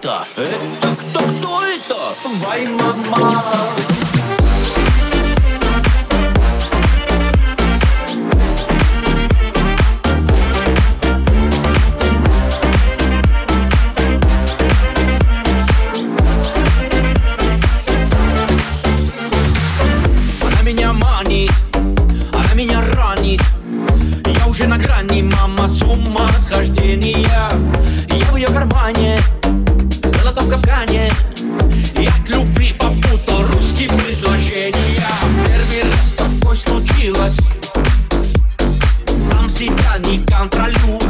это? Это кто, кто это? Вай, мама Она меня манит, она меня ранит Я уже на грани, мама, с ума схождения ogni country al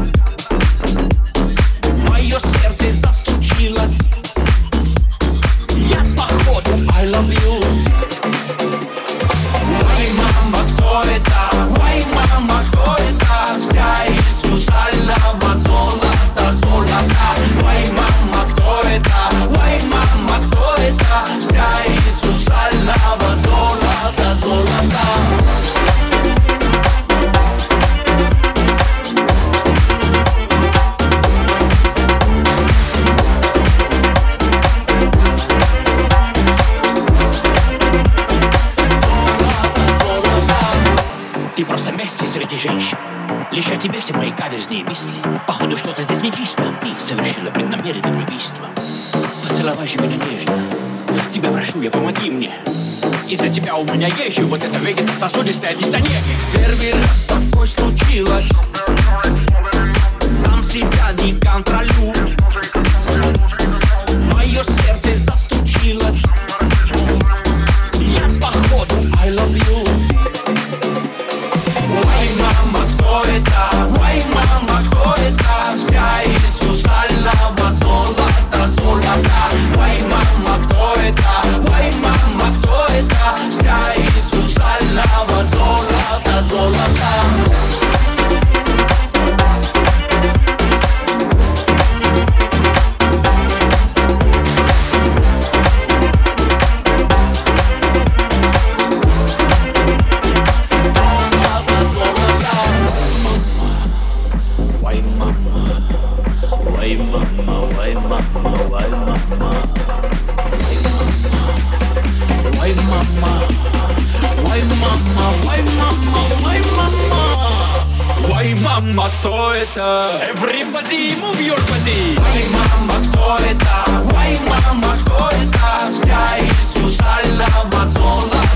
Ты просто Месси среди женщин. Лишь о тебе все мои каверзные мысли. Походу что-то здесь нечисто. Ты совершила преднамеренное убийство Поцеловай же меня нежно. Тебя прошу, я помоги мне. Из-за тебя у меня есть вот это вегетососудистая дистония Первый раз такое случилось. Сам себя не контролю poeta Why mama? ой, мама, ой, мама. Ой, мама, ой, мама. Ой, мама, ой, мама, ой, мама. Ой, мама, кто это? Everybody move your body. Why mama? кто это? Why mama? кто это? Вся из сусального золота.